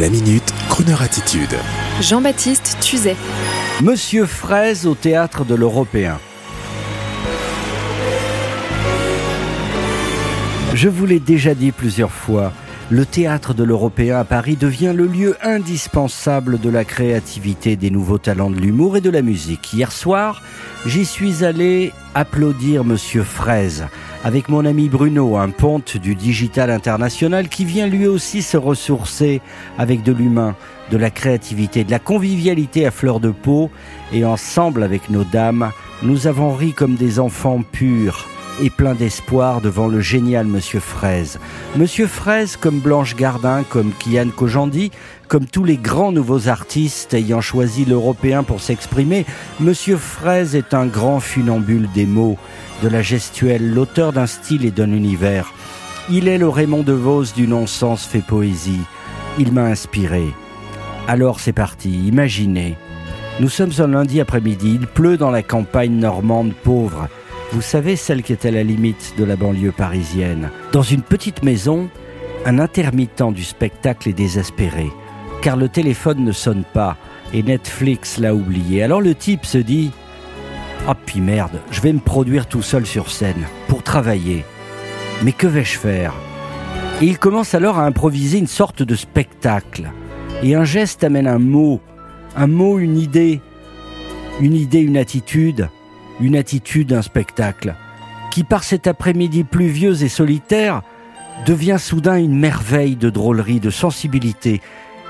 La minute, Kroneur attitude. Jean-Baptiste Tuzet. Monsieur Fraise au théâtre de l'Européen. Je vous l'ai déjà dit plusieurs fois, le théâtre de l'Européen à Paris devient le lieu indispensable de la créativité, des nouveaux talents de l'humour et de la musique. Hier soir, j'y suis allé applaudir Monsieur Fraise. Avec mon ami Bruno, un ponte du digital international qui vient lui aussi se ressourcer avec de l'humain, de la créativité, de la convivialité à fleur de peau. Et ensemble avec nos dames, nous avons ri comme des enfants purs et plein d'espoir devant le génial Monsieur Fraise. Monsieur Fraise comme Blanche Gardin, comme Kian Kojandi, comme tous les grands nouveaux artistes ayant choisi l'européen pour s'exprimer, Monsieur Fraise est un grand funambule des mots, de la gestuelle, l'auteur d'un style et d'un univers. Il est le Raymond DeVos du non-sens fait poésie. Il m'a inspiré. Alors c'est parti, imaginez. Nous sommes un lundi après-midi, il pleut dans la campagne normande pauvre. Vous savez, celle qui est à la limite de la banlieue parisienne. Dans une petite maison, un intermittent du spectacle est désespéré, car le téléphone ne sonne pas et Netflix l'a oublié. Alors le type se dit Ah, puis merde, je vais me produire tout seul sur scène, pour travailler. Mais que vais-je faire? Et il commence alors à improviser une sorte de spectacle. Et un geste amène un mot, un mot, une idée, une idée, une attitude une attitude, un spectacle, qui par cet après-midi pluvieux et solitaire devient soudain une merveille de drôlerie, de sensibilité.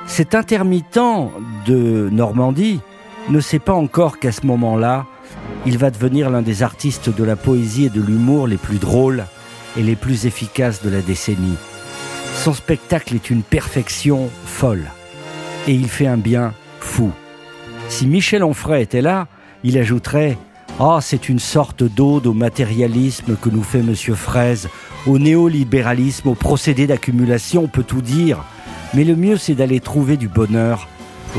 Cet intermittent de Normandie ne sait pas encore qu'à ce moment-là, il va devenir l'un des artistes de la poésie et de l'humour les plus drôles et les plus efficaces de la décennie. Son spectacle est une perfection folle et il fait un bien fou. Si Michel Onfray était là, il ajouterait ah, c'est une sorte d'ode au matérialisme que nous fait Monsieur Fraise, au néolibéralisme, au procédé d'accumulation, on peut tout dire. Mais le mieux, c'est d'aller trouver du bonheur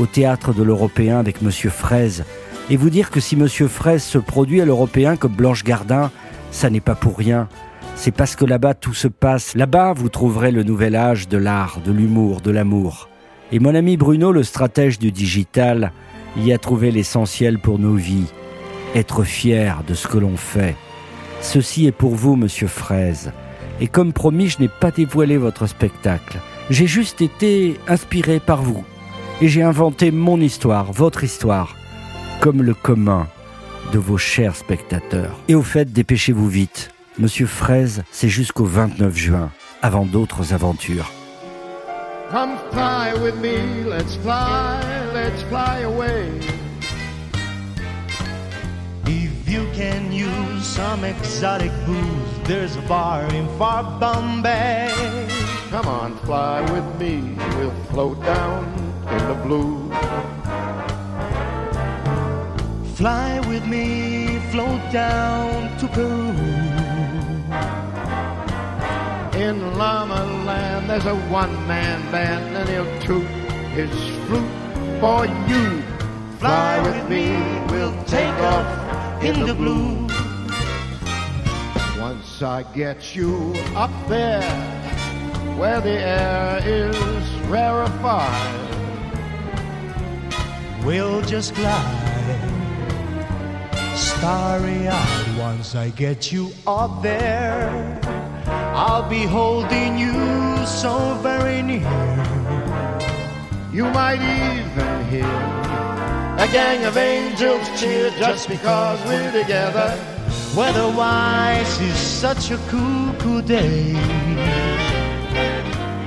au théâtre de l'Européen avec Monsieur Fraise et vous dire que si Monsieur Fraise se produit à l'Européen comme Blanche Gardin, ça n'est pas pour rien. C'est parce que là-bas tout se passe. Là-bas, vous trouverez le nouvel âge de l'art, de l'humour, de l'amour. Et mon ami Bruno, le stratège du digital, y a trouvé l'essentiel pour nos vies être fier de ce que l'on fait. Ceci est pour vous, monsieur Fraise. Et comme promis, je n'ai pas dévoilé votre spectacle. J'ai juste été inspiré par vous. Et j'ai inventé mon histoire, votre histoire, comme le commun de vos chers spectateurs. Et au fait, dépêchez-vous vite. Monsieur Fraise, c'est jusqu'au 29 juin, avant d'autres aventures. Come fly with me, let's fly, let's fly away. Some exotic booze. There's a bar in far Bombay. Come on, fly with me. We'll float down in the blue. Fly with me, float down to Peru. In Llama Land, there's a one-man band, and he'll toot his flute for you. Fly with me, we'll take off in the blue. Once I get you up there where the air is rarefied, we'll just glide starry eyed. Once I get you up there, I'll be holding you so very near. You might even hear a gang of angels cheer just because we're together. Weatherwise is such a cool, cool day.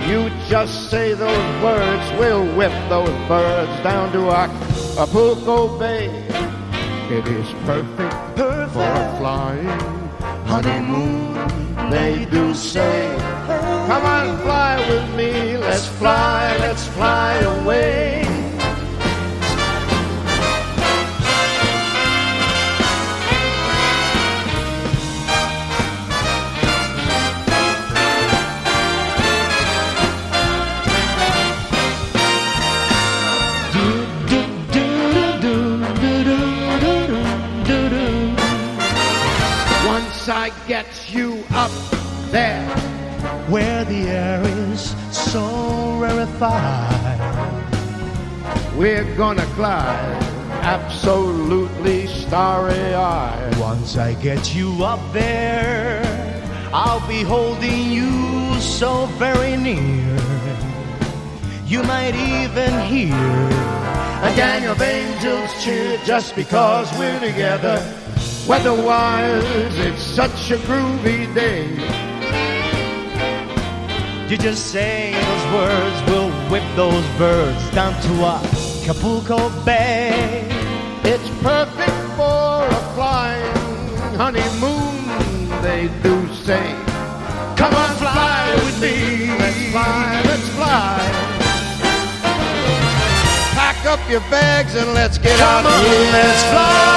You just say those words, we'll whip those birds down to Acapulco Bay. It is perfect, perfect for a flying honeymoon. They do say, Come on, fly with me, let's fly, let's fly away. I get you up there where the air is so rarefied. we're gonna glide absolutely starry eyed. Once I get you up there, I'll be holding you so very near. You might even hear A gang of angels cheer just because we're together. Weatherwise, it's such a groovy day. You just say those words, we'll whip those birds down to Acapulco Bay. It's perfect for a flying honeymoon, they do say. Come on, fly with me. Let's fly, let's fly. Pack up your bags and let's get Come out on, of here. let's fly.